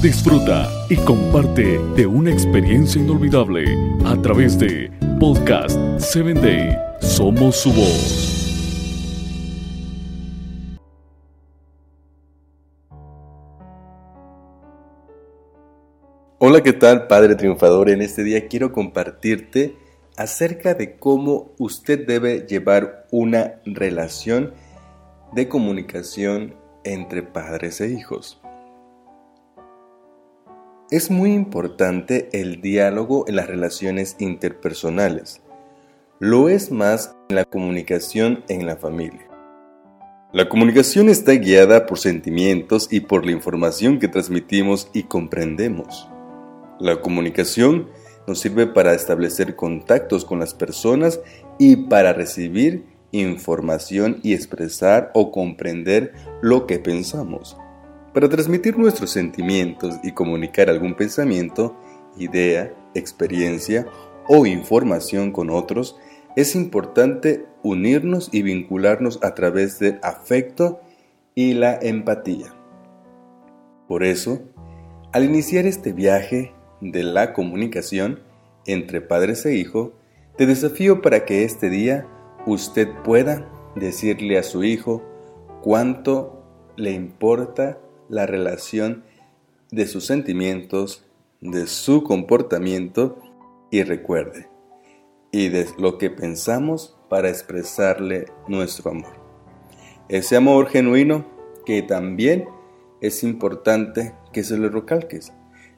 Disfruta y comparte de una experiencia inolvidable a través de Podcast 7 Day. Somos su voz. Hola, ¿qué tal Padre Triunfador? En este día quiero compartirte acerca de cómo usted debe llevar una relación de comunicación entre padres e hijos. Es muy importante el diálogo en las relaciones interpersonales. Lo es más en la comunicación en la familia. La comunicación está guiada por sentimientos y por la información que transmitimos y comprendemos. La comunicación nos sirve para establecer contactos con las personas y para recibir información y expresar o comprender lo que pensamos. Para transmitir nuestros sentimientos y comunicar algún pensamiento, idea, experiencia o información con otros, es importante unirnos y vincularnos a través del afecto y la empatía. Por eso, al iniciar este viaje de la comunicación entre padres e hijo, te desafío para que este día usted pueda decirle a su hijo cuánto le importa la relación de sus sentimientos, de su comportamiento y recuerde, y de lo que pensamos para expresarle nuestro amor. Ese amor genuino que también es importante que se lo recalques,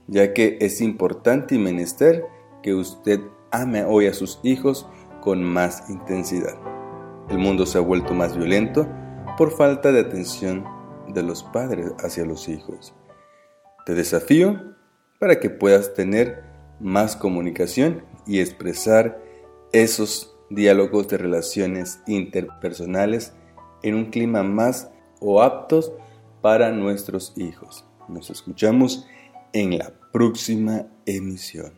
ya que es importante y menester que usted ame hoy a sus hijos con más intensidad. El mundo se ha vuelto más violento por falta de atención de los padres hacia los hijos. Te desafío para que puedas tener más comunicación y expresar esos diálogos de relaciones interpersonales en un clima más o aptos para nuestros hijos. Nos escuchamos en la próxima emisión.